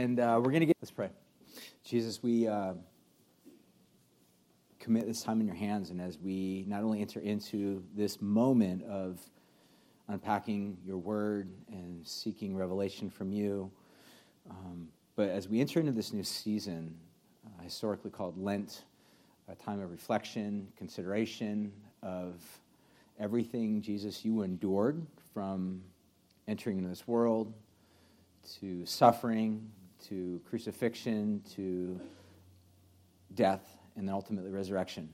And uh, we're going to get, let's pray. Jesus, we uh, commit this time in your hands. And as we not only enter into this moment of unpacking your word and seeking revelation from you, um, but as we enter into this new season, uh, historically called Lent, a time of reflection, consideration of everything, Jesus, you endured from entering into this world to suffering to crucifixion, to death, and then ultimately resurrection.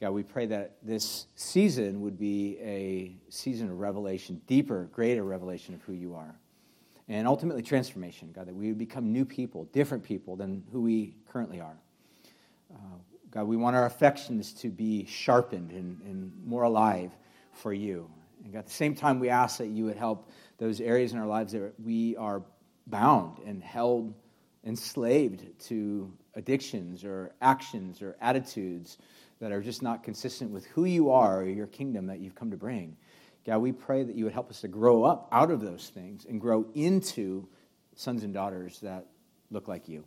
God, we pray that this season would be a season of revelation, deeper, greater revelation of who you are. And ultimately transformation, God, that we would become new people, different people than who we currently are. Uh, God, we want our affections to be sharpened and, and more alive for you. And God, at the same time, we ask that you would help those areas in our lives that we are bound and held enslaved to addictions or actions or attitudes that are just not consistent with who you are or your kingdom that you've come to bring. God, we pray that you would help us to grow up out of those things and grow into sons and daughters that look like you.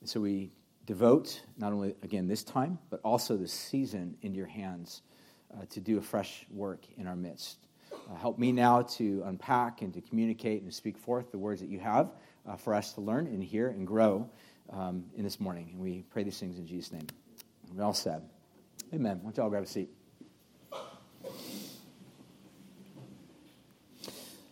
And so we devote not only, again, this time, but also this season into your hands uh, to do a fresh work in our midst. Uh, help me now to unpack and to communicate and to speak forth the words that you have uh, for us to learn and hear and grow um, in this morning. And we pray these things in Jesus' name. We all said, Amen. Why don't you all grab a seat?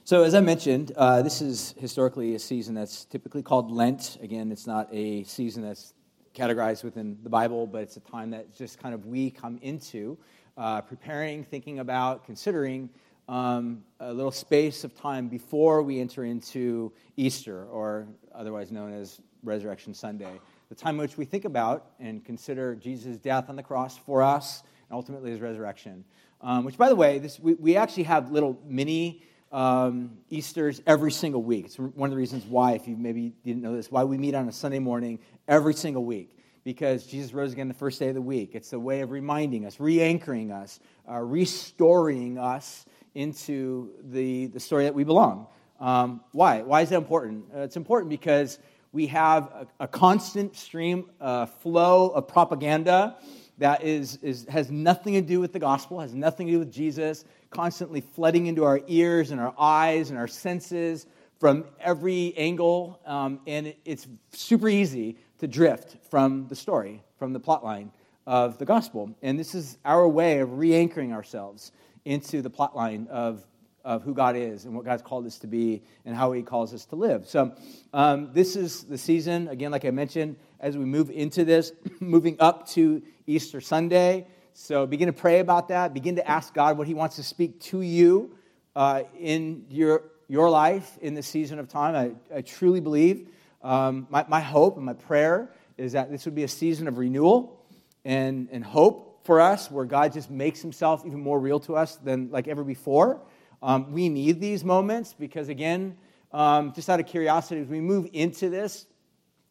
So, as I mentioned, uh, this is historically a season that's typically called Lent. Again, it's not a season that's categorized within the Bible, but it's a time that just kind of we come into uh, preparing, thinking about, considering um, a little space of time before we enter into Easter, or otherwise known as Resurrection Sunday, the time in which we think about and consider Jesus' death on the cross for us and ultimately his resurrection. Um, which, by the way, this, we, we actually have little mini um, Easters every single week. It's one of the reasons why, if you maybe didn't know this, why we meet on a Sunday morning every single week. Because Jesus rose again the first day of the week. It's a way of reminding us, re anchoring us, uh, restoring us into the, the story that we belong. Um, why? Why is that important? Uh, it's important because we have a, a constant stream, uh, flow of propaganda that is, is, has nothing to do with the gospel, has nothing to do with Jesus, constantly flooding into our ears and our eyes and our senses from every angle. Um, and it, it's super easy to drift from the story, from the plot line of the gospel. And this is our way of re anchoring ourselves into the plot line of, of who God is and what God's called us to be and how He calls us to live. So, um, this is the season, again, like I mentioned, as we move into this, moving up to Easter Sunday. So, begin to pray about that. Begin to ask God what He wants to speak to you uh, in your, your life in this season of time. I, I truly believe, um, my, my hope and my prayer is that this would be a season of renewal and, and hope for us where God just makes himself even more real to us than like ever before. Um, we need these moments because, again, um, just out of curiosity, as we move into this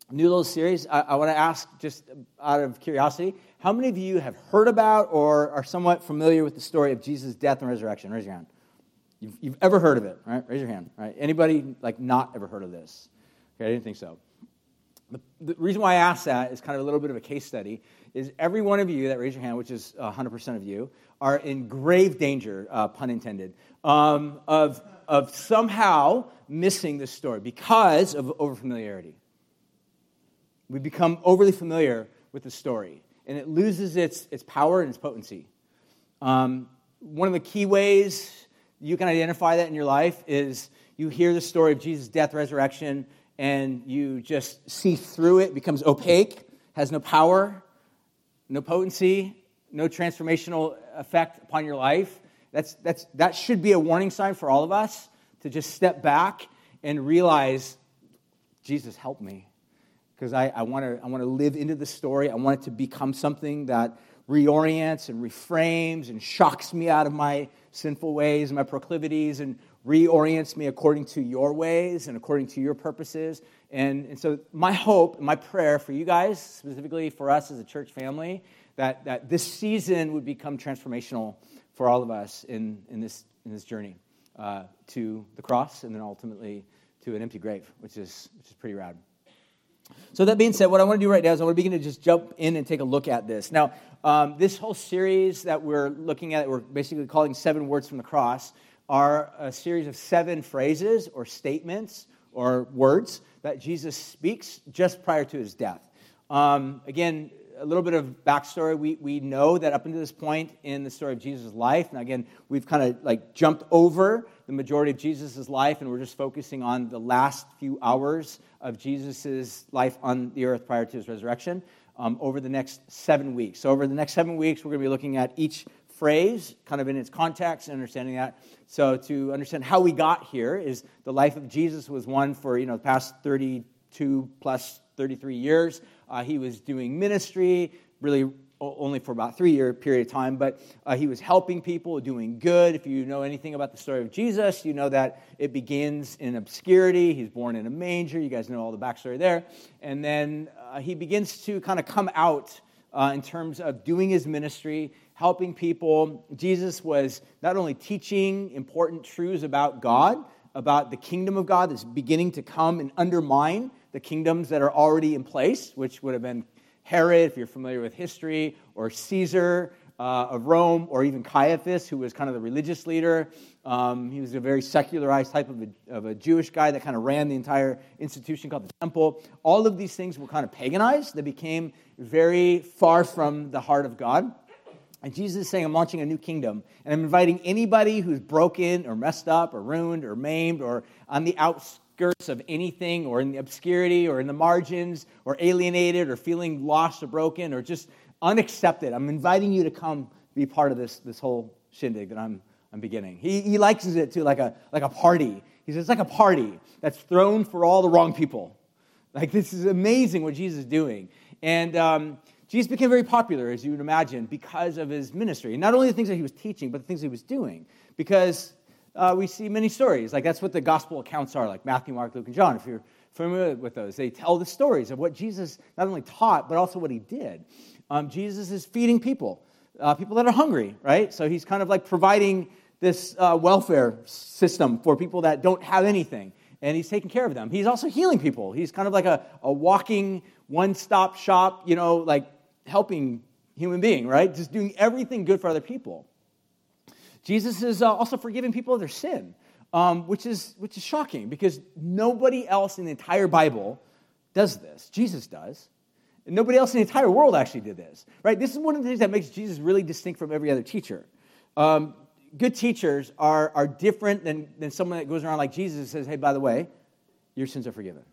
new little series, I, I want to ask, just out of curiosity, how many of you have heard about or are somewhat familiar with the story of Jesus' death and resurrection? Raise your hand. You've, you've ever heard of it, right? Raise your hand. Right? Anybody like not ever heard of this? Okay, I didn't think so. The, the reason why I ask that is kind of a little bit of a case study is every one of you that raise your hand, which is 100% of you, are in grave danger, uh, pun intended, um, of, of somehow missing this story because of overfamiliarity. We become overly familiar with the story, and it loses its, its power and its potency. Um, one of the key ways you can identify that in your life is you hear the story of Jesus' death, resurrection, and you just see through it, becomes opaque, has no power, no potency, no transformational effect upon your life, that's, that's, that should be a warning sign for all of us to just step back and realize, Jesus, help me. Because I, I want to I wanna live into the story. I want it to become something that reorients and reframes and shocks me out of my sinful ways and my proclivities and reorients me according to your ways and according to your purposes. And, and so, my hope, my prayer for you guys, specifically for us as a church family, that, that this season would become transformational for all of us in, in, this, in this journey uh, to the cross and then ultimately to an empty grave, which is, which is pretty rad. So, that being said, what I want to do right now is I want to begin to just jump in and take a look at this. Now, um, this whole series that we're looking at, we're basically calling Seven Words from the Cross, are a series of seven phrases or statements or words that Jesus speaks just prior to his death. Um, again, a little bit of backstory. We, we know that up until this point in the story of Jesus' life, now again, we've kind of like jumped over the majority of Jesus' life and we're just focusing on the last few hours of Jesus' life on the earth prior to his resurrection um, over the next seven weeks. So, over the next seven weeks, we're going to be looking at each phrase, kind of in its context and understanding that. So, to understand how we got here, is the life of Jesus was one for you know the past 32 plus 33 years. Uh, he was doing ministry, really only for about three year period of time, but uh, he was helping people, doing good. If you know anything about the story of Jesus, you know that it begins in obscurity. He's born in a manger. You guys know all the backstory there. And then uh, he begins to kind of come out uh, in terms of doing his ministry, helping people. Jesus was not only teaching important truths about God, about the kingdom of God that's beginning to come and undermine the kingdoms that are already in place, which would have been Herod, if you're familiar with history, or Caesar uh, of Rome, or even Caiaphas, who was kind of the religious leader. Um, he was a very secularized type of a, of a Jewish guy that kind of ran the entire institution called the temple. All of these things were kind of paganized. They became very far from the heart of God. And Jesus is saying, I'm launching a new kingdom, and I'm inviting anybody who's broken or messed up or ruined or maimed or on the outskirts of anything or in the obscurity or in the margins or alienated or feeling lost or broken or just unaccepted. I'm inviting you to come be part of this, this whole shindig that I'm, I'm beginning. He, he likens it to like a, like a party. He says it's like a party that's thrown for all the wrong people. Like, this is amazing what Jesus is doing. And um, Jesus became very popular, as you would imagine, because of his ministry. And not only the things that he was teaching, but the things he was doing. Because uh, we see many stories. Like that's what the gospel accounts are, like Matthew, Mark, Luke, and John. If you're familiar with those, they tell the stories of what Jesus not only taught, but also what he did. Um, Jesus is feeding people, uh, people that are hungry, right? So he's kind of like providing this uh, welfare system for people that don't have anything, and he's taking care of them. He's also healing people. He's kind of like a, a walking one stop shop, you know, like helping human being, right? Just doing everything good for other people. Jesus is uh, also forgiving people of their sin, um, which, is, which is shocking because nobody else in the entire Bible does this. Jesus does. Nobody else in the entire world actually did this, right? This is one of the things that makes Jesus really distinct from every other teacher. Um, good teachers are, are different than, than someone that goes around like Jesus and says, hey, by the way, your sins are forgiven.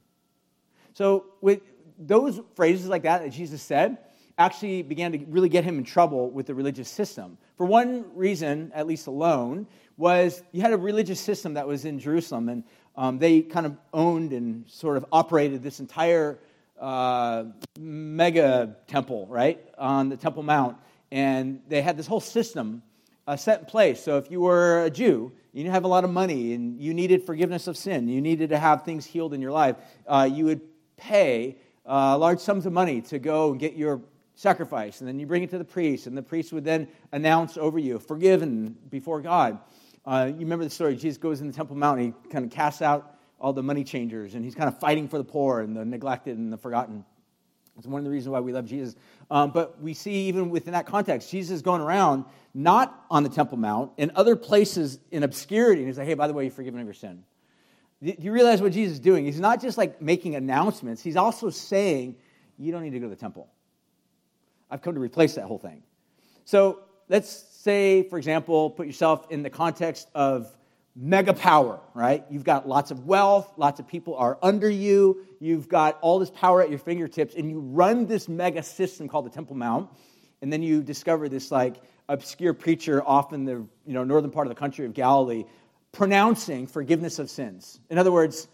So, with those phrases like that that Jesus said, actually began to really get him in trouble with the religious system. For one reason, at least alone, was you had a religious system that was in Jerusalem, and um, they kind of owned and sort of operated this entire uh, mega temple, right, on the Temple Mount. And they had this whole system uh, set in place. So if you were a Jew, you didn't have a lot of money, and you needed forgiveness of sin, you needed to have things healed in your life, uh, you would pay uh, large sums of money to go and get your sacrifice, and then you bring it to the priest, and the priest would then announce over you, forgiven before God. Uh, you remember the story. Jesus goes in the Temple Mount, and he kind of casts out all the money changers, and he's kind of fighting for the poor and the neglected and the forgotten. It's one of the reasons why we love Jesus. Um, but we see even within that context, Jesus is going around not on the Temple Mount, in other places in obscurity, and he's like, hey, by the way, you're forgiven of your sin. Do you realize what Jesus is doing? He's not just like making announcements, he's also saying, you don't need to go to the temple. I've come to replace that whole thing. So let's say, for example, put yourself in the context of mega power, right? You've got lots of wealth, lots of people are under you, you've got all this power at your fingertips, and you run this mega system called the Temple Mount, and then you discover this like obscure preacher off in the you know, northern part of the country of Galilee pronouncing forgiveness of sins. In other words,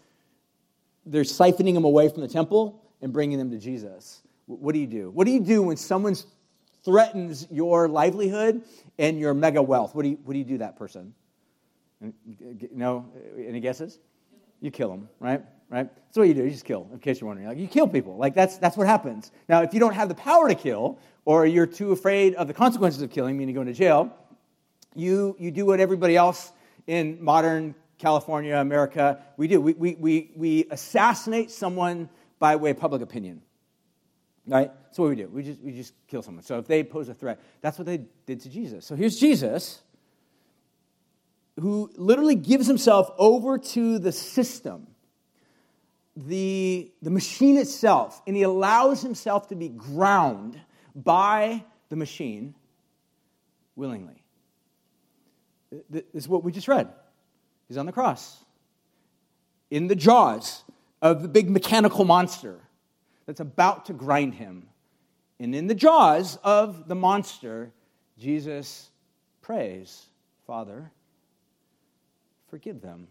they're siphoning them away from the temple and bringing them to Jesus what do you do? What do you do when someone threatens your livelihood and your mega wealth? What do you, what do, you do that person? No, uh, any guesses? You kill them, right? Right? That's what you do. You just kill, in case you're wondering. Like, you kill people. Like, that's, that's what happens. Now, if you don't have the power to kill, or you're too afraid of the consequences of killing, meaning going to jail, you, you do what everybody else in modern California, America, we do. We, we, we, we assassinate someone by way of public opinion. Right? That's what we do. We just, we just kill someone. So if they pose a threat, that's what they did to Jesus. So here's Jesus, who literally gives himself over to the system, the, the machine itself, and he allows himself to be ground by the machine willingly. This is what we just read. He's on the cross, in the jaws of the big mechanical monster that's about to grind him. And in the jaws of the monster, Jesus prays, Father, forgive them.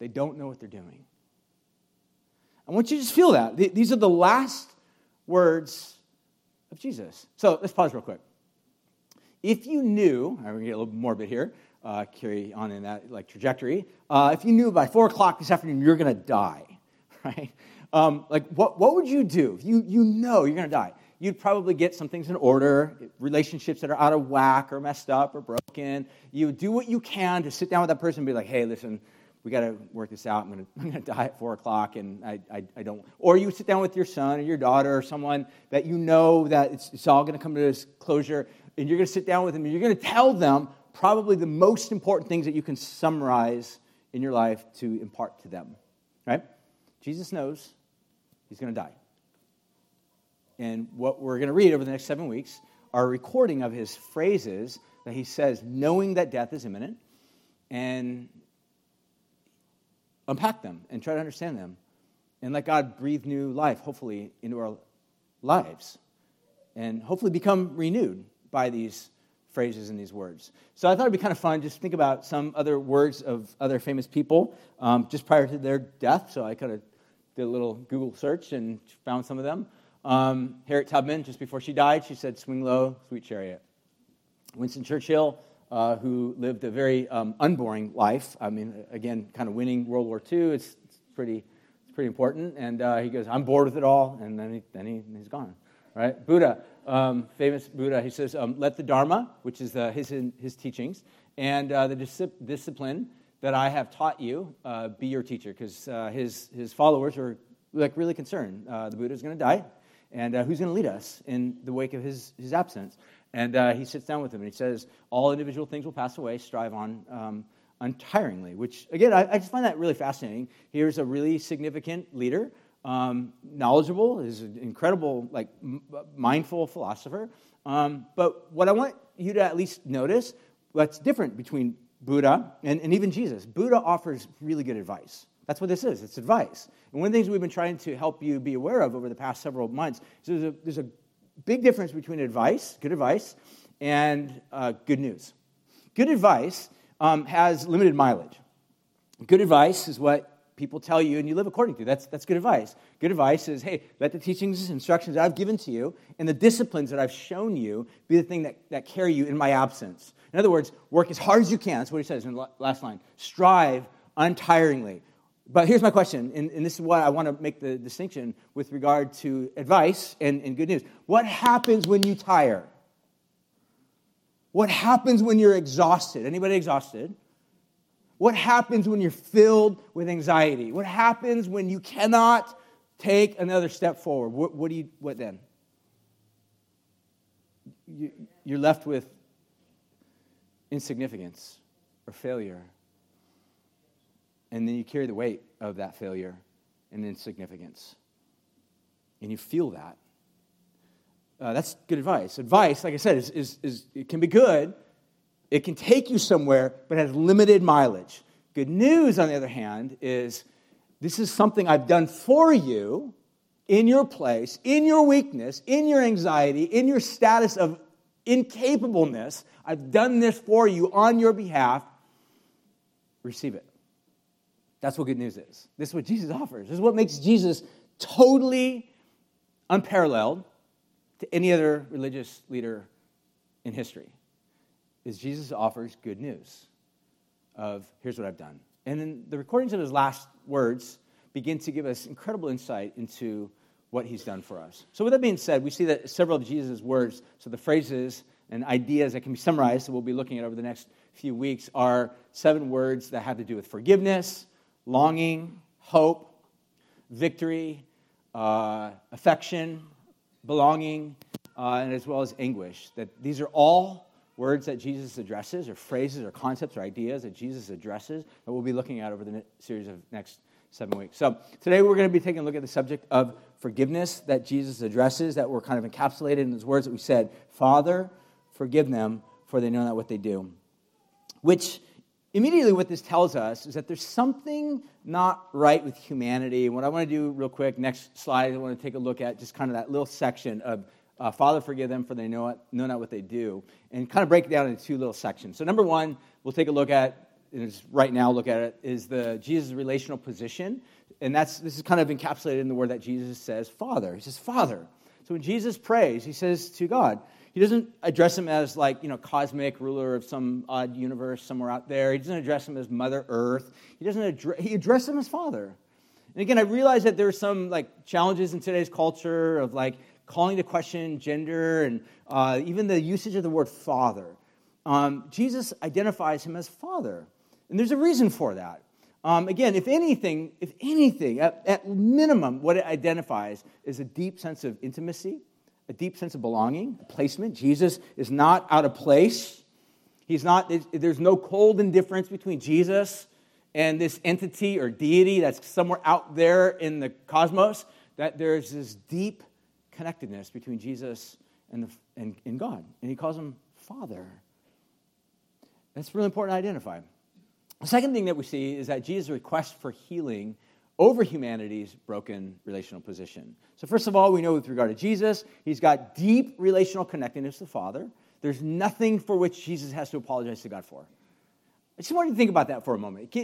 They don't know what they're doing. I want you to just feel that. These are the last words of Jesus. So let's pause real quick. If you knew, I'm going to get a little morbid here, uh, carry on in that like trajectory. Uh, if you knew by four o'clock this afternoon you're going to die, right? Um, like what, what would you do you, you know you're going to die? You'd probably get some things in order, relationships that are out of whack or messed up or broken. You do what you can to sit down with that person and be like, hey, listen, we got to work this out. I'm going I'm to die at four o'clock, and I, I, I, don't. Or you sit down with your son or your daughter or someone that you know that it's, it's all going to come to this closure, and you're going to sit down with them and you're going to tell them probably the most important things that you can summarize in your life to impart to them. Right? Jesus knows he's going to die. And what we're going to read over the next seven weeks are a recording of his phrases that he says, knowing that death is imminent, and unpack them and try to understand them. And let God breathe new life, hopefully, into our lives. And hopefully become renewed by these phrases and these words. So I thought it'd be kind of fun just think about some other words of other famous people um, just prior to their death. So I kind of did a little Google search and found some of them. Um, Harriet Tubman, just before she died, she said, Swing low, sweet chariot. Winston Churchill, uh, who lived a very um, unboring life. I mean, again, kind of winning World War II. It's, it's pretty, it's pretty important. And uh, he goes, I'm bored with it all. And then, he, then he, he's gone. Right? Buddha, um, famous Buddha, he says, um, let the Dharma, which is the, his, his teachings, and uh, the dis- discipline that I have taught you uh, be your teacher. Because uh, his, his followers are like really concerned. Uh, the Buddha is going to die. And who's going to lead us in the wake of his, his absence? And uh, he sits down with him and he says, All individual things will pass away, strive on um, untiringly, which, again, I, I, just find that really fascinating. Here's a really significant leader, um, knowledgeable, is an incredible, like, m- mindful philosopher. Um, but what I want you to at least notice what's different between Buddha and, and even Jesus. Buddha offers really good advice. That's what this is. It's advice. And one of the things we've been trying to help you be aware of over the past several months is there's a, there's a big difference between advice, good advice, and uh, good news. Good advice um, has limited mileage. Good advice is what people tell you and you live according to. That's, that's good advice. Good advice is hey, let the teachings and instructions that I've given to you and the disciplines that I've shown you be the thing that, that carry you in my absence. In other words, work as hard as you can. That's what he says in the last line. Strive untiringly. But here's my question, and, and, this is why I want to make the distinction with regard to advice and, and good news. What happens when you tire? What happens when you're exhausted? Anybody exhausted? What happens when you're filled with anxiety? What happens when you cannot take another step forward? What, what do you, what then? You, you're left with insignificance or failure and then you carry the weight of that failure and insignificance. And you feel that. Uh, that's good advice. Advice, like I said, is, is, is, it can be good. It can take you somewhere, but has limited mileage. Good news, on the other hand, is this is something I've done for you in your place, in your weakness, in your anxiety, in your status of incapableness. I've done this for you on your behalf. Receive it. That's what good news is. This is what Jesus offers. This is what makes Jesus totally unparalleled to any other religious leader in history. Is Jesus offers good news of here's what I've done. And then the recordings of his last words begin to give us incredible insight into what he's done for us. So, with that being said, we see that several of Jesus' words, so the phrases and ideas that can be summarized that we'll be looking at over the next few weeks, are seven words that have to do with forgiveness, longing, hope, victory, uh, affection, belonging, uh, and as well as anguish. That these are all words that Jesus addresses, or phrases, or concepts, or ideas that Jesus addresses that we'll be looking at over the series of next seven weeks. So today we're going to be taking a look at the subject of forgiveness that Jesus addresses, that were kind of encapsulated in those words that we said Father, forgive them, for they know not what they do. Which immediately what this tells us is that there's something not right with humanity. And what I want to do real quick, next slide, I want to take a look at just kind of that little section of uh, Father, forgive them, for they know, know not what they do, and kind of break it down into two little sections. So, number one, we'll take a look at, right now look at it, is the Jesus' relational position. And that's, this is kind of encapsulated in the word that Jesus says, Father. He says, Father. So when Jesus prays, he says to God, he doesn't address him as like, you know, cosmic ruler of some odd universe somewhere out there. He doesn't address him as Mother Earth. He doesn't address, he addresses him as Father. And again, I realize that there's some like challenges in today's culture of like calling to question gender and uh, even the usage of the word father. Um, Jesus identifies him as Father. And there's a reason for that. Um, again, if anything, if anything, at, at minimum, what it identifies is a deep sense of intimacy, a deep sense of belonging, placement. Jesus is not out of place. He's not, there's no cold indifference between Jesus and this entity or deity that's somewhere out there in the cosmos. That there's this deep connectedness between Jesus and, the, and, and God. And he calls him Father. That's really important to identify. The second thing that we see is that Jesus' request for healing over humanity's broken relational position. So, first of all, we know with regard to Jesus, he's got deep relational connectedness to the Father. There's nothing for which Jesus has to apologize to God for. I just want you to think about that for a moment.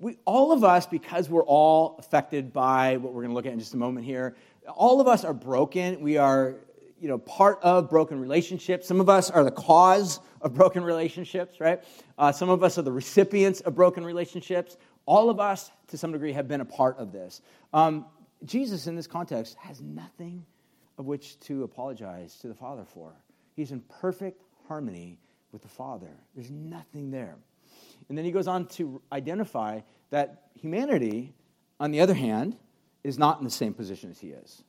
We, all of us, because we're all affected by what we're going to look at in just a moment here, all of us are broken. We are you know, part of broken relationships. Some of us are the cause of broken relationships, right? Uh, some of us are the recipients of broken relationships. All of us, to some degree, have been a part of this. Um, Jesus, in this context, has nothing of which to apologize to the Father for. He's in perfect harmony with the Father. There's nothing there. And then he goes on to identify that humanity, on the other hand, is not in the same position as he is.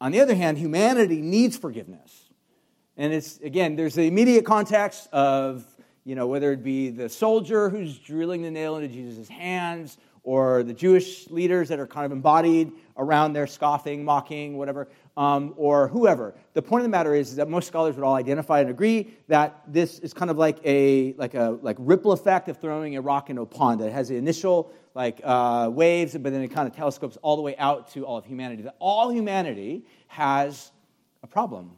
On the other hand, humanity needs forgiveness. And it's, again, there's the immediate context of, you know, whether it be the soldier who's drilling the nail into Jesus' hands or the Jewish leaders that are kind of embodied around there, scoffing, mocking, whatever, um, or whoever. The point of the matter is, that most scholars would all identify and agree that this is kind of like a like a like ripple effect of throwing a rock into a pond. That it has the initial like uh, waves, but then it kind of telescopes all the way out to all of humanity. That all humanity has a problem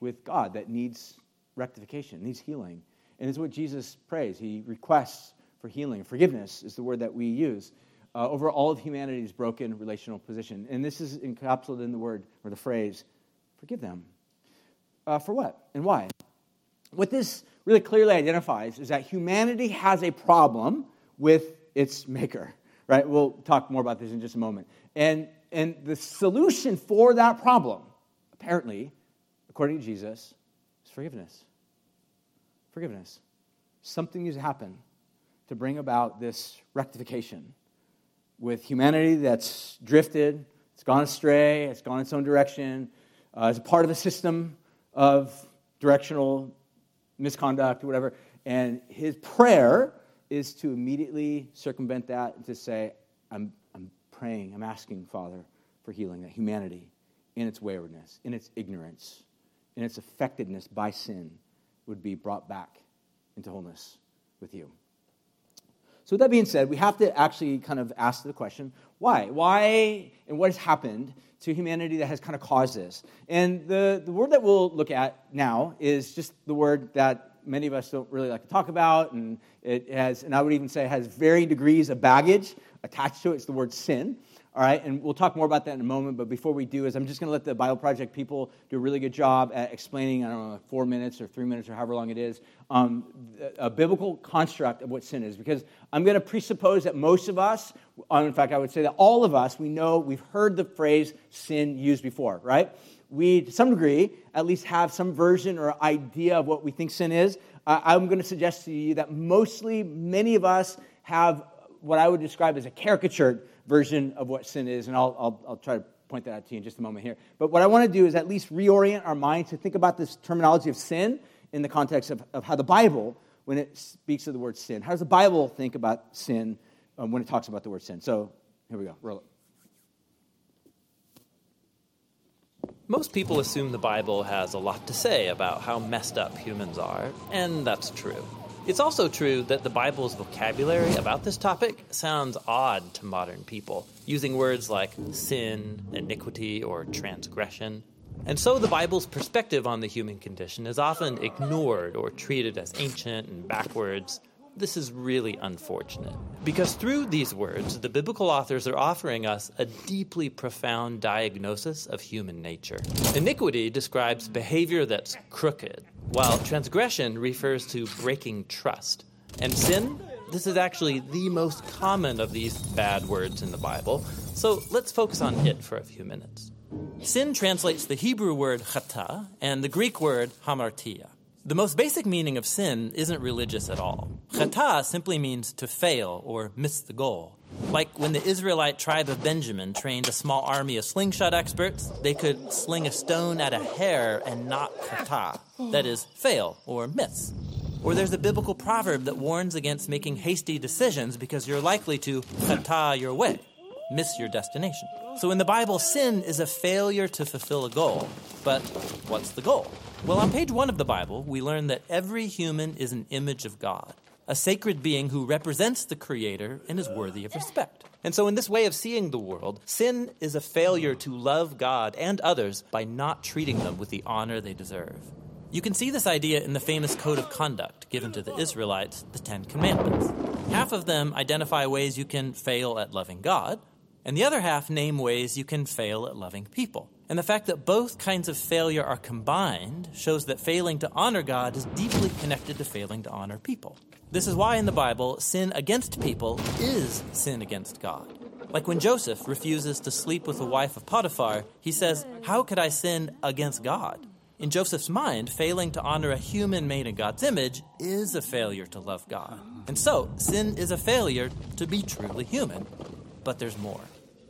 with God that needs rectification, needs healing, and it's what Jesus prays. He requests for healing. Forgiveness is the word that we use uh, over all of humanity's broken relational position. And this is encapsulated in the word or the phrase, forgive them. Uh, for what and why? What this really clearly identifies is that humanity has a problem with its maker, right? We'll talk more about this in just a moment. And, and the solution for that problem, apparently, according to Jesus, is forgiveness. Forgiveness. Something needs to happen to bring about this rectification with humanity that's drifted, it's gone astray, it's gone its own direction, uh, it's part of a system of directional misconduct or whatever. And his prayer is to immediately circumvent that and to say, I'm, I'm praying, I'm asking, Father, for healing, that humanity, in its waywardness, in its ignorance, in its affectedness by sin, would be brought back into wholeness with you. So, with that being said, we have to actually kind of ask the question why? Why and what has happened to humanity that has kind of caused this? And the, the word that we'll look at now is just the word that many of us don't really like to talk about, and it has, and I would even say, has varying degrees of baggage attached to it. It's the word sin. All right, and we'll talk more about that in a moment. But before we do, is I'm just going to let the Bible Project people do a really good job at explaining. I don't know, four minutes or three minutes or however long it is, um, a biblical construct of what sin is. Because I'm going to presuppose that most of us, uh, in fact, I would say that all of us, we know we've heard the phrase sin used before, right? We, to some degree, at least have some version or idea of what we think sin is. Uh, I'm going to suggest to you that mostly, many of us have what I would describe as a caricatured version of what sin is, and I'll, I'll, I'll try to point that out to you in just a moment here. But what I want to do is at least reorient our minds to think about this terminology of sin in the context of, of how the Bible, when it speaks of the word sin, how does the Bible think about sin um, when it talks about the word sin? So here we go. Roll it. Most people assume the Bible has a lot to say about how messed up humans are, and that's true. It's also true that the Bible's vocabulary about this topic sounds odd to modern people, using words like sin, iniquity, or transgression. And so the Bible's perspective on the human condition is often ignored or treated as ancient and backwards, this is really unfortunate. Because through these words, the biblical authors are offering us a deeply profound diagnosis of human nature. Iniquity describes behavior that's crooked, while transgression refers to breaking trust. And sin? This is actually the most common of these bad words in the Bible, so let's focus on it for a few minutes. Sin translates the Hebrew word chata and the Greek word hamartia. The most basic meaning of sin isn't religious at all. Chata simply means to fail or miss the goal. Like when the Israelite tribe of Benjamin trained a small army of slingshot experts, they could sling a stone at a hair and not chata, that is, fail or miss. Or there's a biblical proverb that warns against making hasty decisions because you're likely to chata your way, miss your destination. So in the Bible, sin is a failure to fulfill a goal. But what's the goal? Well, on page one of the Bible, we learn that every human is an image of God, a sacred being who represents the Creator and is worthy of respect. And so, in this way of seeing the world, sin is a failure to love God and others by not treating them with the honor they deserve. You can see this idea in the famous code of conduct given to the Israelites, the Ten Commandments. Half of them identify ways you can fail at loving God, and the other half name ways you can fail at loving people. And the fact that both kinds of failure are combined shows that failing to honor God is deeply connected to failing to honor people. This is why in the Bible, sin against people is sin against God. Like when Joseph refuses to sleep with the wife of Potiphar, he says, How could I sin against God? In Joseph's mind, failing to honor a human made in God's image is a failure to love God. And so, sin is a failure to be truly human. But there's more.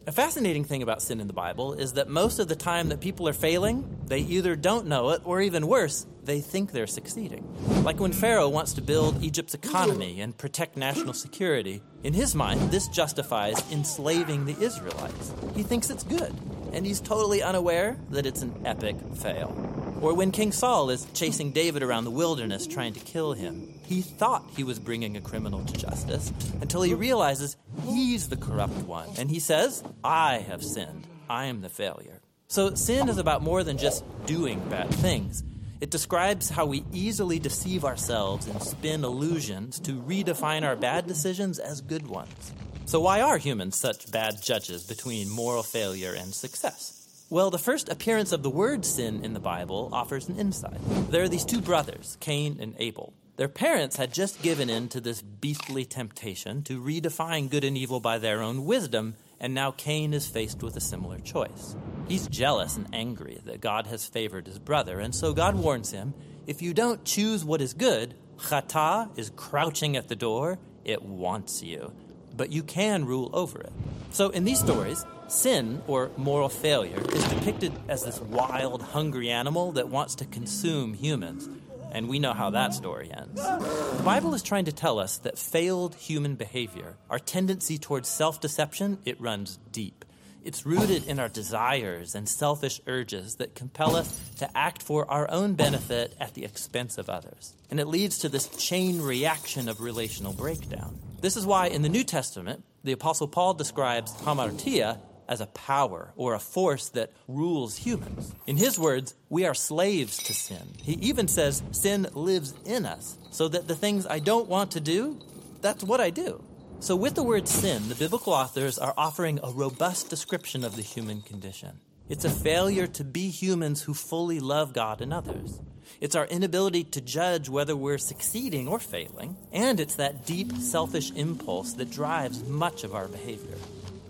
A fascinating thing about sin in the Bible is that most of the time that people are failing, they either don't know it or even worse, they think they're succeeding. Like when Pharaoh wants to build Egypt's economy and protect national security, in his mind, this justifies enslaving the Israelites. He thinks it's good, and he's totally unaware that it's an epic fail. Or when King Saul is chasing David around the wilderness trying to kill him, he thought he was bringing a criminal to justice until he realizes he's the corrupt one. And he says, I have sinned. I am the failure. So sin is about more than just doing bad things. It describes how we easily deceive ourselves and spin illusions to redefine our bad decisions as good ones. So, why are humans such bad judges between moral failure and success? Well, the first appearance of the word sin in the Bible offers an insight. There are these two brothers, Cain and Abel. Their parents had just given in to this beastly temptation to redefine good and evil by their own wisdom, and now Cain is faced with a similar choice. He's jealous and angry that God has favored his brother, and so God warns him if you don't choose what is good, Chata is crouching at the door, it wants you. But you can rule over it. So in these stories, Sin, or moral failure, is depicted as this wild, hungry animal that wants to consume humans. And we know how that story ends. The Bible is trying to tell us that failed human behavior, our tendency towards self deception, it runs deep. It's rooted in our desires and selfish urges that compel us to act for our own benefit at the expense of others. And it leads to this chain reaction of relational breakdown. This is why in the New Testament, the Apostle Paul describes hamartia as a power or a force that rules humans. In his words, we are slaves to sin. He even says sin lives in us, so that the things I don't want to do, that's what I do. So, with the word sin, the biblical authors are offering a robust description of the human condition. It's a failure to be humans who fully love God and others. It's our inability to judge whether we're succeeding or failing. And it's that deep, selfish impulse that drives much of our behavior.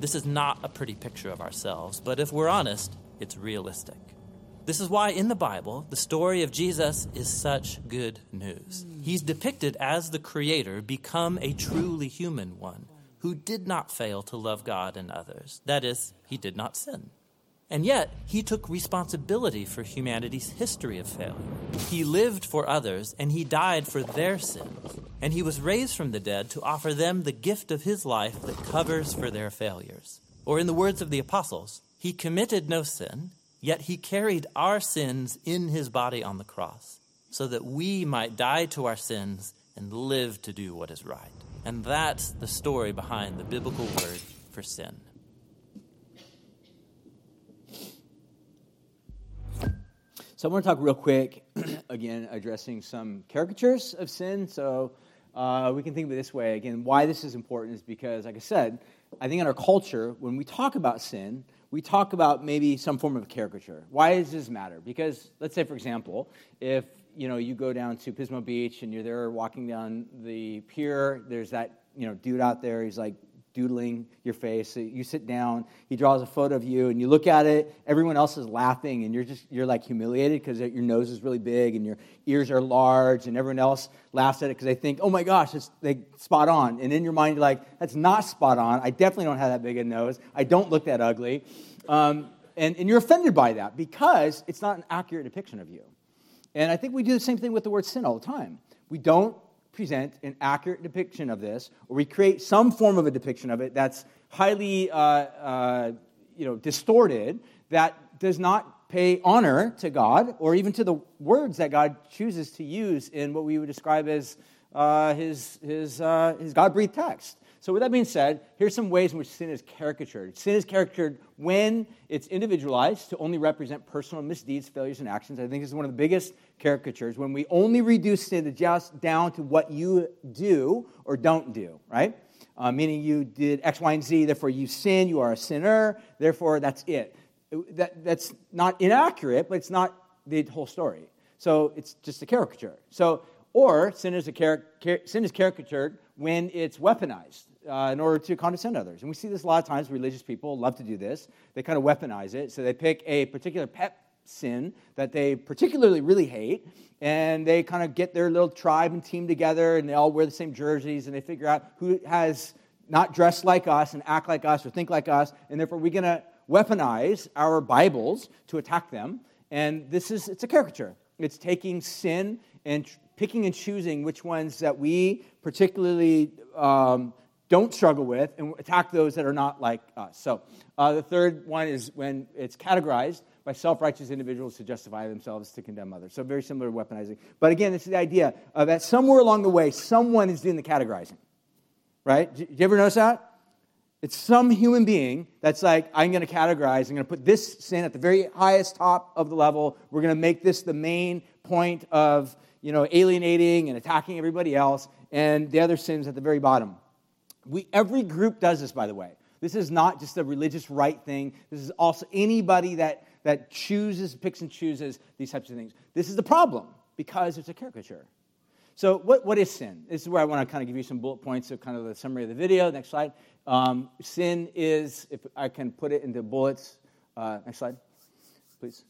This is not a pretty picture of ourselves, but if we're honest, it's realistic. This is why in the Bible, the story of Jesus is such good news. He's depicted as the Creator become a truly human one who did not fail to love God and others. That is, he did not sin. And yet, he took responsibility for humanity's history of failure. He lived for others, and he died for their sins. And he was raised from the dead to offer them the gift of his life that covers for their failures. Or, in the words of the apostles, he committed no sin, yet he carried our sins in his body on the cross, so that we might die to our sins and live to do what is right. And that's the story behind the biblical word for sin. So I want to talk real quick, again, addressing some caricatures of sin. So uh, we can think of it this way. Again, why this is important is because, like I said, I think in our culture, when we talk about sin, we talk about maybe some form of caricature. Why does this matter? Because let's say, for example, if you know you go down to Pismo Beach and you're there walking down the pier, there's that you know dude out there. He's like doodling your face. You sit down, he draws a photo of you, and you look at it. Everyone else is laughing, and you're just you're like humiliated because your nose is really big and your ears are large, and everyone else laughs at it because they think, oh my gosh, it's they spot on. And in your mind, you're like, that's not spot on. I definitely don't have that big a nose. I don't look that ugly. Um, and, and you're offended by that because it's not an accurate depiction of you. And I think we do the same thing with the word sin all the time. We don't present an accurate depiction of this, or we create some form of a depiction of it that's highly uh, uh, you know, distorted, that does not pay honor to God or even to the words that God chooses to use in what we would describe as uh, his, his, uh, his God breathed text. So, with that being said, here's some ways in which sin is caricatured. Sin is caricatured when it's individualized to only represent personal misdeeds, failures, and actions. I think this is one of the biggest caricatures when we only reduce sin to just down to what you do or don't do, right? Uh, meaning you did X, Y, and Z, therefore you sin, you are a sinner, therefore that's it. That, that's not inaccurate, but it's not the whole story. So it's just a caricature. So, or sin is, a car- sin is caricatured when it's weaponized uh, in order to condescend others. And we see this a lot of times. Religious people love to do this. They kind of weaponize it. So they pick a particular pet sin that they particularly really hate, and they kind of get their little tribe and team together, and they all wear the same jerseys, and they figure out who has not dressed like us and act like us or think like us, and therefore we're going to weaponize our Bibles to attack them. And this is, it's a caricature. It's taking sin and picking and choosing which ones that we particularly um, don't struggle with and attack those that are not like us. So uh, the third one is when it's categorized by self righteous individuals to justify themselves to condemn others. So very similar to weaponizing. But again, is the idea of that somewhere along the way, someone is doing the categorizing. Right? Did you ever notice that? It's some human being that's like, I'm going to categorize, I'm going to put this sin at the very highest top of the level. We're going to make this the main point of you know, alienating and attacking everybody else, and the other sins at the very bottom. We, every group does this, by the way. This is not just a religious right thing. This is also anybody that, that chooses, picks and chooses these types of things. This is the problem because it's a caricature. So, what, what is sin? This is where I want to kind of give you some bullet points of kind of the summary of the video. Next slide. Um, sin is, if I can put it into bullets. Uh, next slide, please.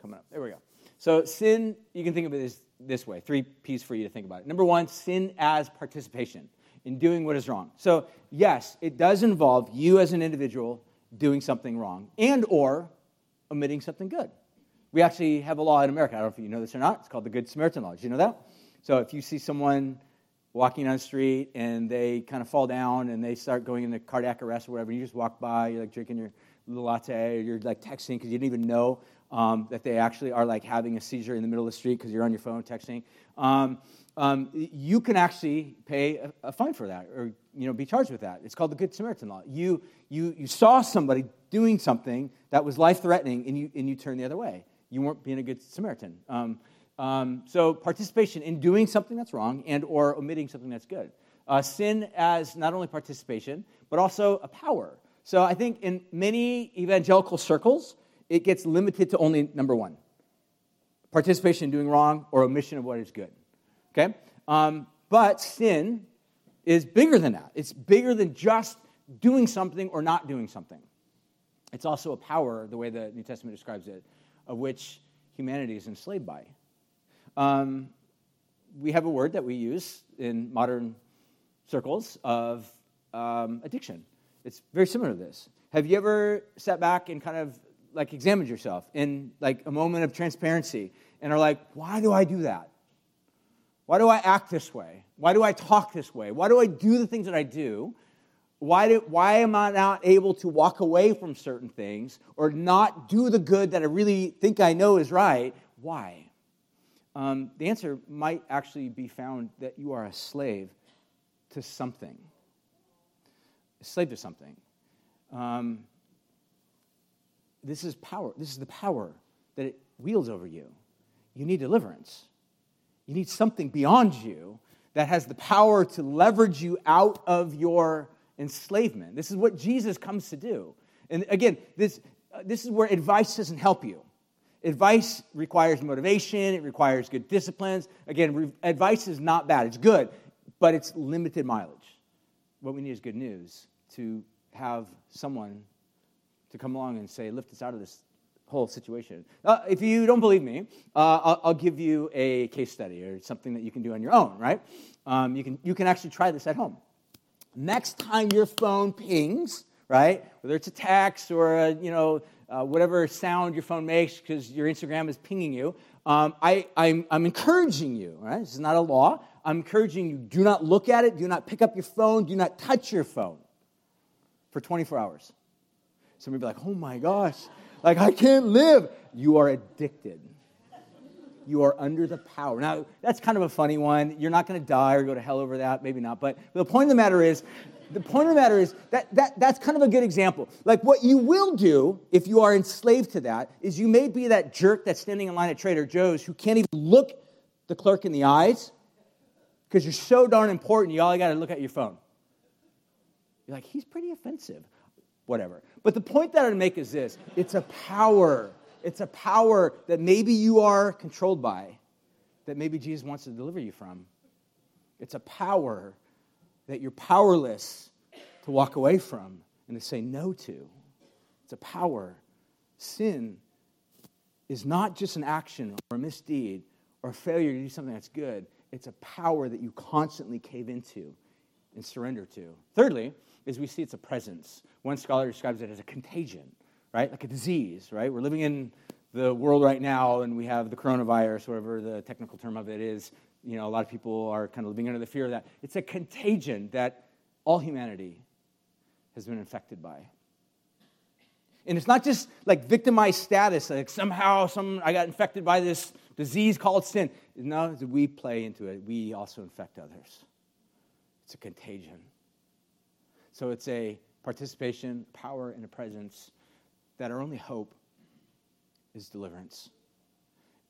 Coming up. There we go. So, sin, you can think of it as this way three P's for you to think about it. Number one, sin as participation in doing what is wrong. So, yes, it does involve you as an individual doing something wrong and or omitting something good. We actually have a law in America. I don't know if you know this or not. It's called the Good Samaritan Law. Did you know that? So if you see someone walking on the street and they kind of fall down and they start going into cardiac arrest or whatever, you just walk by, you're like drinking your little latte, or you're like texting because you didn't even know um, that they actually are like having a seizure in the middle of the street because you're on your phone texting. Um, um, you can actually pay a, a, fine for that or you know, be charged with that. It's called the Good Samaritan Law. You, you, you saw somebody doing something that was life threatening and you, and you turned the other way. You weren't being a good Samaritan. Um, um, so participation in doing something that's wrong and or omitting something that's good. Uh, sin as not only participation, but also a power. So I think in many evangelical circles, it gets limited to only number one participation in doing wrong or omission of what is good. Okay? Um, but sin is bigger than that. It's bigger than just doing something or not doing something. It's also a power, the way the New Testament describes it, of which humanity is enslaved by. Um, we have a word that we use in modern circles of um, addiction. It's very similar to this. Have you ever sat back and kind of like examined yourself in like a moment of transparency and are like, why do I do that? Why do I act this way? Why do I talk this way? Why do I do the things that I do? Why, do, why am I not able to walk away from certain things or not do the good that I really think I know is right? Why? Um, the answer might actually be found that you are a slave to something. A slave to something. Um, this is power. This is the power that it wields over you. You need deliverance. You need something beyond you that has the power to leverage you out of your enslavement. This is what Jesus comes to do. And again, this, uh, this is where advice doesn't help you. Advice requires motivation, it requires good disciplines. Again, re- advice is not bad, it's good, but it's limited mileage. What we need is good news to have someone to come along and say, lift us out of this whole situation. Uh, if you don't believe me, uh, I'll, I'll, give you a case study or something that you can do on your own, right? Um, you, can, you can actually try this at home. Next time your phone pings, right, whether it's a text or a, you know, uh, whatever sound your phone makes because your Instagram is pinging you, um, I, I'm, I'm encouraging you, right? This is not a law. I'm encouraging you do not look at it, do not pick up your phone, do not touch your phone for 24 hours. Some Somebody be like, oh my gosh, like I can't live. You are addicted. You are under the power. Now, that's kind of a funny one. You're not going to die or go to hell over that, maybe not. But the point of the matter is, the point of the matter is that, that that's kind of a good example. Like what you will do if you are enslaved to that is you may be that jerk that's standing in line at Trader Joe's who can't even look the clerk in the eyes because you're so darn important, you all got to look at your phone. You're like, he's pretty offensive whatever. But the point that I make is this it's a power. It's a power that maybe you are controlled by, that maybe Jesus wants to deliver you from. It's a power that you're powerless to walk away from and to say no to. It's a power. Sin is not just an action or a misdeed or a failure to do something that's good. It's a power that you constantly cave into and surrender to. Thirdly, is we see it's a presence. One scholar describes it as a contagion, right? Like a disease, right? We're living in the world right now and we have the coronavirus, whatever the technical term of it is. You know, a lot of people are kind of living under the fear of that. It's a contagion that all humanity has been infected by. And it's not just like victimized status, like somehow some, I got infected by this disease called sin. No, we play into it. We also infect others. It's a contagion. So it's a participation, power, and a presence that our only hope is deliverance.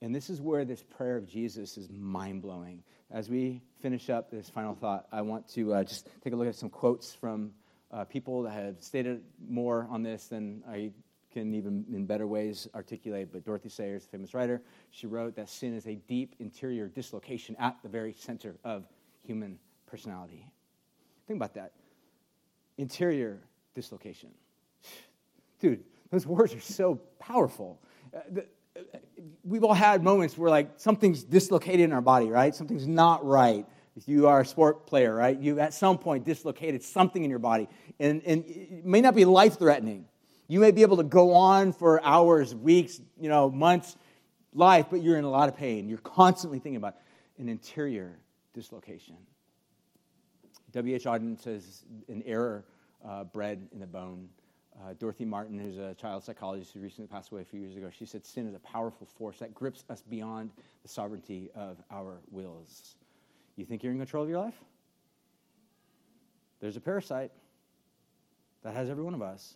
And this is where this prayer of Jesus is mind blowing. As we finish up this final thought, I want to uh, just take a look at some quotes from uh, people that have stated more on this than I can even in better ways articulate. But Dorothy Sayers, the famous writer, she wrote that sin is a deep interior dislocation at the very center of human personality. Think about that interior dislocation. Dude, those words are so powerful. Uh, uh, we've all had moments where like something's dislocated in our body, right? Something's not right. If you are a sport player, right? You at some point dislocated something in your body. And, and it may not be life threatening. You may be able to go on for hours, weeks, you know, months, life, but you're in a lot of pain. You're constantly thinking about an interior dislocation. W.H. Auden says an error uh, bred in the bone. Uh, Dorothy Martin, who's a child psychologist who recently passed away a few years ago, she said sin is a powerful force that grips us beyond the sovereignty of our wills. You think you're in control of your life? There's a parasite that has every one of us,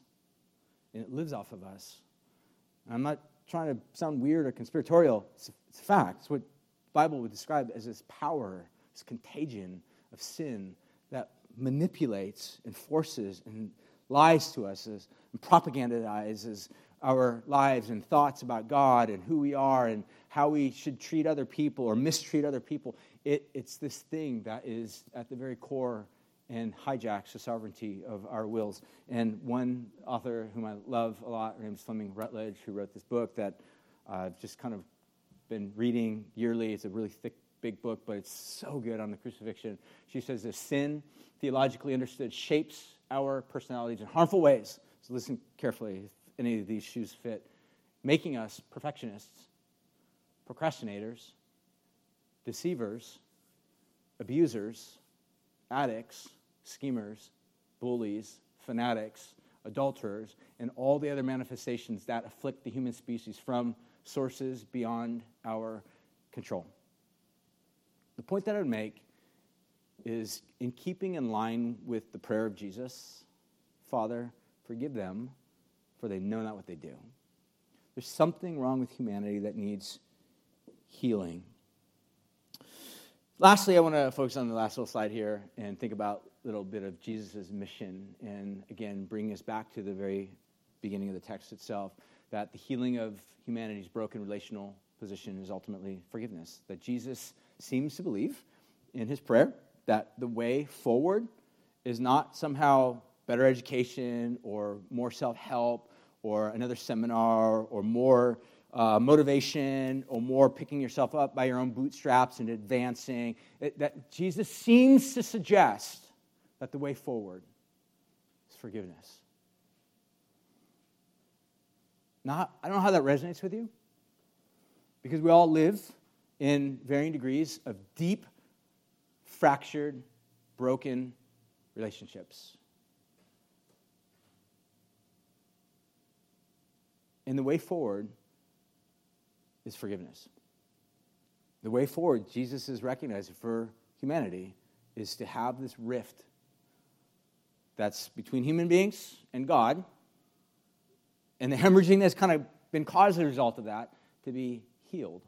and it lives off of us. I'm not trying to sound weird or conspiratorial. It's, it's a fact. It's what the Bible would describe as this power, this contagion of sin that manipulates and forces and lies to us and propagandizes our lives and thoughts about God and who we are and how we should treat other people or mistreat other people. It, it's this thing that is at the very core and hijacks the sovereignty of our wills. And one author whom I love a lot, her name is Fleming Rutledge, who wrote this book that I've just kind of been reading yearly. It's a really thick big book, but it's so good on the crucifixion. She says this sin, theologically understood, shapes our personalities in harmful ways. So listen carefully if any of these shoes fit, making us perfectionists, procrastinators, deceivers, abusers, addicts, schemers, bullies, fanatics, adulterers, and all the other manifestations that afflict the human species from sources beyond our control. The point that I would make is in keeping in line with the prayer of Jesus Father, forgive them, for they know not what they do. There's something wrong with humanity that needs healing. Lastly, I want to focus on the last little slide here and think about a little bit of Jesus' mission and again bring us back to the very beginning of the text itself that the healing of humanity's broken relational position is ultimately forgiveness. That Jesus seems to believe in his prayer that the way forward is not somehow better education or more self help or another seminar or more uh, motivation or more picking yourself up by your own bootstraps and advancing. It, that Jesus seems to suggest that the way forward is forgiveness. Now, I don't know how that resonates with you because we all live in varying degrees of deep, fractured, broken relationships. And the way forward is forgiveness. The way forward, Jesus is recognizing for humanity, is to have this rift that's between human beings and God, and the hemorrhaging that's kind of been caused as a result of that to be healed.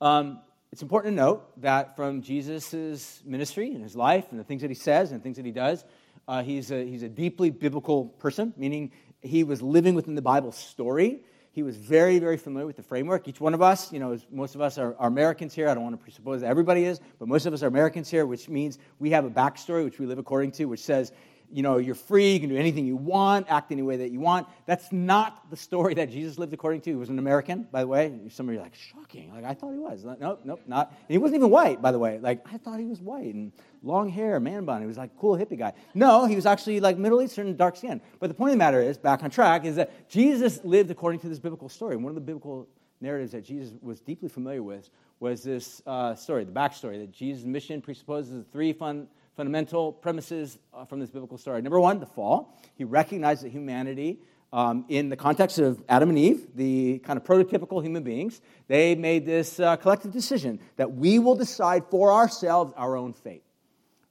Um, it's important to note that from Jesus' ministry and his life and the things that he says and things that he does, uh, he's, a, he's a deeply biblical person, meaning he was living within the Bible story. He was very, very familiar with the framework. Each one of us, you know, most of us are, are, Americans here. I don't want to presuppose everybody is, but most of us are Americans here, which means we have a backstory which we live according to, which says you know, you're free, you can do anything you want, act any way that you want. That's not the story that Jesus lived according to. He was an American, by the way. Some of you are like, shocking. Like, I thought he was. Nope, nope, not. And he wasn't even white, by the way. Like, I thought he was white and long hair, man bun. He was like cool hippie guy. No, he was actually like Middle Eastern, dark skin. But the point of the matter is, back on track, is that Jesus lived according to this biblical story. And one of the biblical narratives that Jesus was deeply familiar with was this uh, story, the backstory, that Jesus' mission presupposes three fun fundamental premises uh, from this biblical story. Number one, the fall. He recognized that humanity, um, in the context of Adam and Eve, the kind of prototypical human beings, they made this uh, collective decision that we will decide for ourselves our own fate.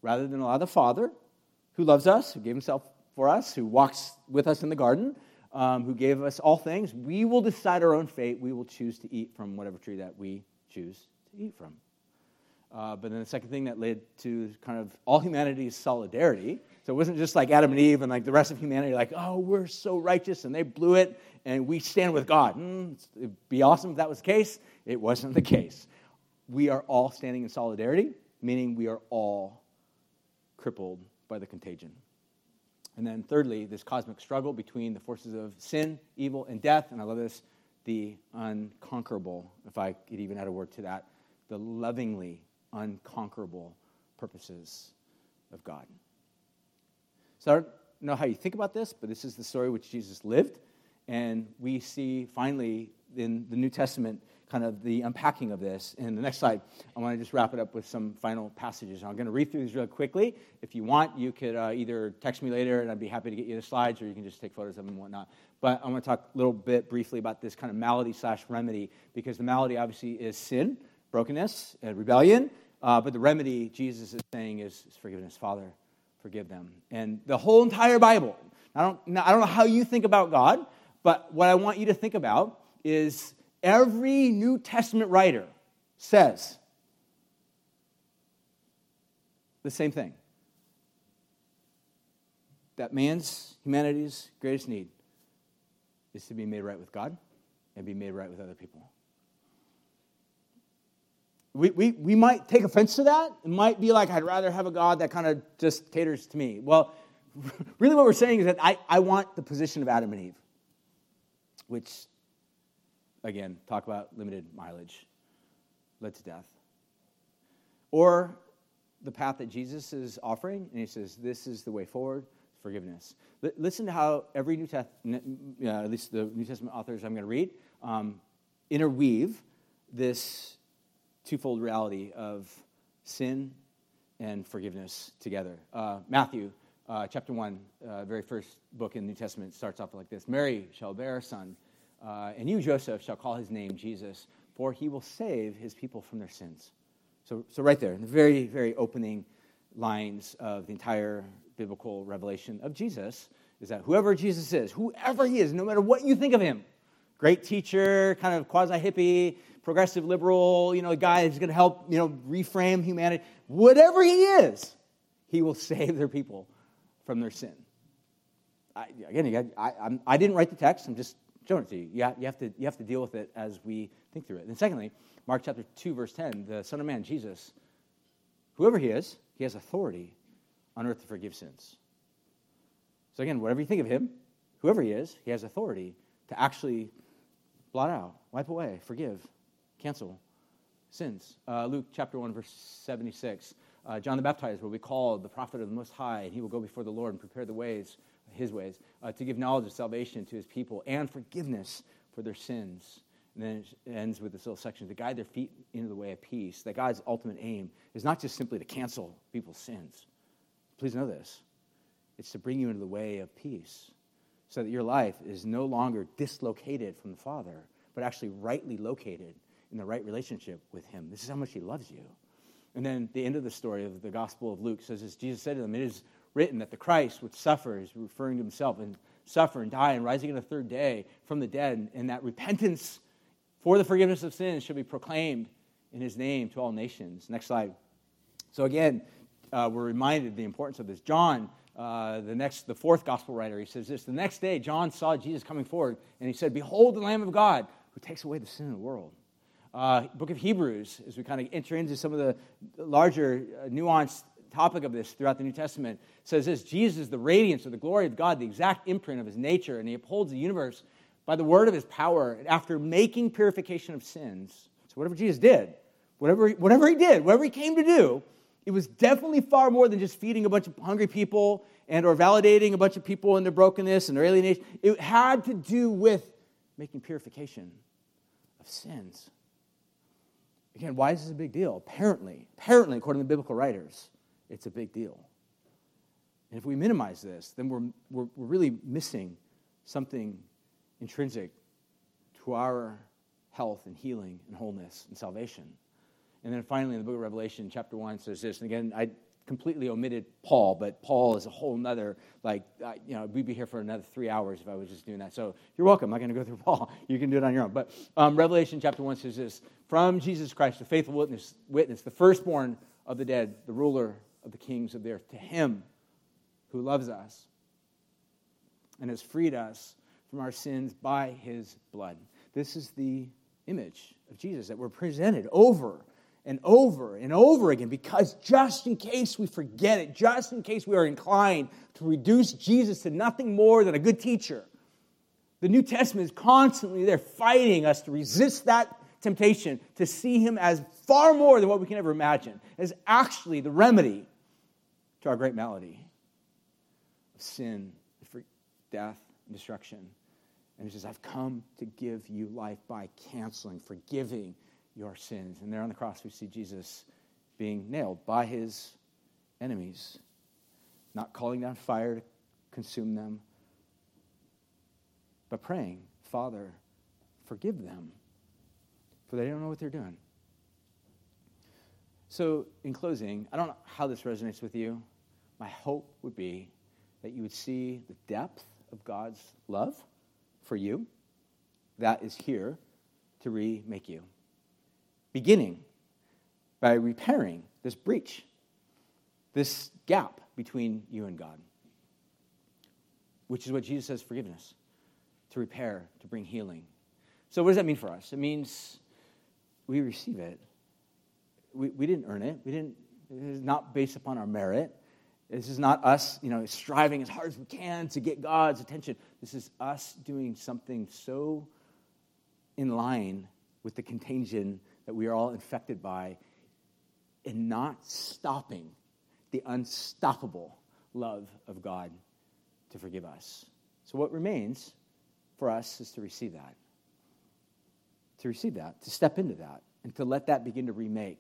Rather than allow the Father, who loves us, who gave himself for us, who walks with us in the garden, um, who gave us all things, we will decide our own fate. We will choose to eat from whatever tree that we choose to eat from. Uh, but then the second thing that led to kind of all humanity's solidarity. So it wasn't just like Adam and Eve and like the rest of humanity, like, oh, we're so righteous and they blew it and we stand with God. Mm, it'd be awesome if that was the case. It wasn't the case. We are all standing in solidarity, meaning we are all crippled by the contagion. And then, thirdly, this cosmic struggle between the forces of sin, evil, and death. And I love this the unconquerable, if I could even add a word to that, the lovingly unconquerable purposes of God. So I don't know how you think about this, but this is the story which Jesus lived. And we see finally in the New Testament kind of the unpacking of this. In the next slide, I want to just wrap it up with some final passages. I'm going to read through these real quickly. If you want, you could uh, either text me later and I'd be happy to get you the slides, or you can just take photos of them and whatnot. But I want to talk a little bit briefly about this kind of malady slash remedy, because the malady obviously is sin, brokenness, and rebellion. Uh, but the remedy Jesus is saying is, is, forgiveness. Father, forgive them. And the whole entire Bible, I don't, I don't know how you think about God, but what I want you to think about is every New Testament writer says the same thing that man's, humanity's greatest need is to be made right with God and be made right with other people we, we, we might take offense to that. It might be like, I'd rather have a God that kind of just caters to me. Well, really, what we're saying is that I, I want the position of Adam and Eve, which, again, talk about limited mileage, led to death. or the path that Jesus is offering, and he says, This is the way forward forgiveness. L- listen to how every New Testament, uh, at least the New Testament authors I'm going to read, um, interweave this twofold reality of sin and forgiveness together. Uh, Matthew uh, chapter 1, uh, very first book in the New Testament, starts off like this Mary shall bear a son, uh, and you, Joseph, shall call his name Jesus, for he will save his people from their sins. So, so right there, in the very, very opening lines of the entire biblical revelation of Jesus, is that whoever Jesus is, whoever he is, no matter what you think of him, great teacher, kind of quasi hippie, progressive liberal, you know, a guy who's going to help, you know, reframe humanity, whatever he is, he will save their people from their sin. I, again, I, I did not write the text. I'm just showing it to you. You you have to, you have to deal with it as we think through it. And secondly, Mark chapter 2, verse 10, the Son of Man, Jesus, whoever he is, he has authority on earth to forgive sins. So again, whatever you think of him, whoever he is, he has authority to actually blot out, wipe away, forgive, cancel sins. Uh, Luke chapter 1, verse 76. Uh, John the Baptizer will be called the prophet of the Most High, and he will go before the Lord and prepare the ways, his ways, uh, to give knowledge of salvation to his people and forgiveness for their sins. And then it ends with this little section to guide their feet into the way of peace. That God's ultimate aim is not just simply to cancel people's sins. Please know this it's to bring you into the way of peace so that your life is no longer dislocated from the Father, but actually rightly located in the right relationship with Him. This is how much He loves you. And then the end of the story of the Gospel of Luke says, as Jesus said to them, it is written that the Christ would suffer, is referring to himself, and suffer and die and rising on the third day from the dead, and that repentance for the forgiveness of sins should be proclaimed in his name to all nations. Next slide. So again, uh, we're reminded of the importance of this. John, uh, the next, the fourth gospel writer, he says this: the next day, John saw Jesus coming forward, and he said, "Behold, the Lamb of God who takes away the sin of the world." uh, book of Hebrews, as we kind of enter into some of the larger uh, nuanced topic of this throughout the New Testament, says this Jesus is the radiance of the glory of God, the exact imprint of his nature, and he upholds the universe by the word of his power. After making purification of sins, so whatever Jesus did, whatever, whatever he did, whatever he came to do, it was definitely far more than just feeding a bunch of hungry people and or validating a bunch of people in their brokenness and their alienation. It had to do with making purification of sins. Again, why is this a big deal? Apparently, apparently, according to biblical writers, it's a big deal. And if we minimize this, then we're, we're, we're really missing something intrinsic to our health and healing and wholeness and salvation. And then finally, in the book of Revelation, chapter 1 says this, and again, I completely omitted Paul, but Paul is a whole nother, like, you know, we'd be here for another three hours if I was just doing that. So you're welcome. I'm not going to go through Paul. You can do it on your own. But um, Revelation chapter 1 says this From Jesus Christ, the faithful witness, witness, the firstborn of the dead, the ruler of the kings of the earth, to him who loves us and has freed us from our sins by his blood. This is the image of Jesus that we're presented over and over and over again because just in case we forget it, just in case we are inclined to reduce Jesus to nothing more than a good teacher, the New Testament is constantly there fighting us to resist that temptation to see him as far more than what we can ever imagine, as actually the remedy to our great malady of sin, death, and destruction. And he says, I've come to give you life by canceling, forgiving, your sins. And there on the cross, we see Jesus being nailed by his enemies, not calling down fire to consume them, but praying, Father, forgive them, for they don't know what they're doing. So, in closing, I don't know how this resonates with you. My hope would be that you would see the depth of God's love for you that is here to remake you beginning by repairing this breach, this gap between you and God, which is what Jesus says forgiveness to repair, to bring healing. So, what does that mean for us? It means we receive it. We, we didn't earn it. We didn't, not based upon our merit. This is not us, you know, striving as hard as we can to get God's attention. This is us doing something so in line with the contagion that we are all infected by in not stopping the unstoppable love of God to forgive us. So, what remains for us is to receive that. To receive that, to step into that, and to let that begin to remake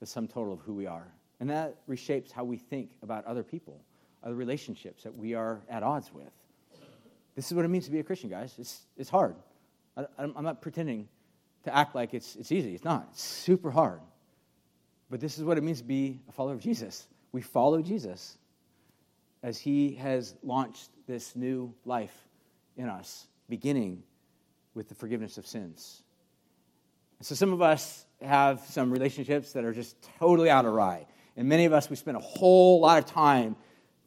the sum total of who we are. And that reshapes how we think about other people, other relationships that we are at odds with. This is what it means to be a Christian, guys. It's, it's hard. I, I'm not pretending to act like it's, it's easy. It's not. It's super hard. But this is what it means to be a follower of Jesus. We follow Jesus as he has launched this new life in us, beginning with the forgiveness of sins. So some of us have some relationships that are just totally out of rye. And many of us, we spend a whole lot of time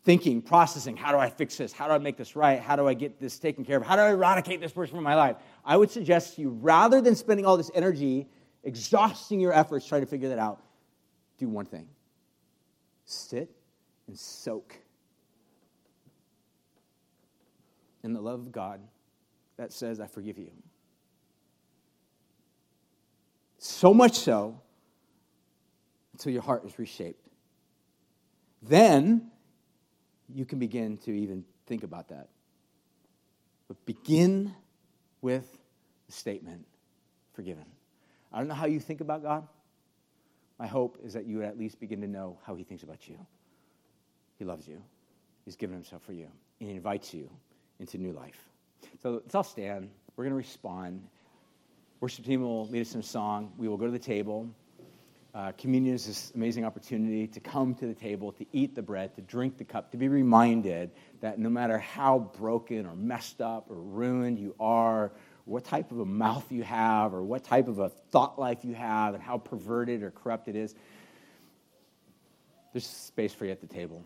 thinking, processing, how do I fix this? How do I make this right? How do I get this taken care of? How do I eradicate this person from my life? I would suggest you, rather than spending all this energy exhausting your efforts trying to figure that out, do one thing sit and soak in the love of God that says, I forgive you. So much so until your heart is reshaped. Then you can begin to even think about that. But begin with the statement, forgiven. I don't know how you think about God. My hope is that you would at least begin to know how he thinks about you. He loves you. He's given himself for you. And he invites you into new life. So let's all stand. We're going to respond. Worship team will lead us in a song. We will go to the table. Uh, communion is this amazing opportunity to come to the table, to eat the bread, to drink the cup, to be reminded that no matter how broken or messed up or ruined you are, what type of a mouth you have, or what type of a thought life you have, and how perverted or corrupt it is, there's space for you at the table.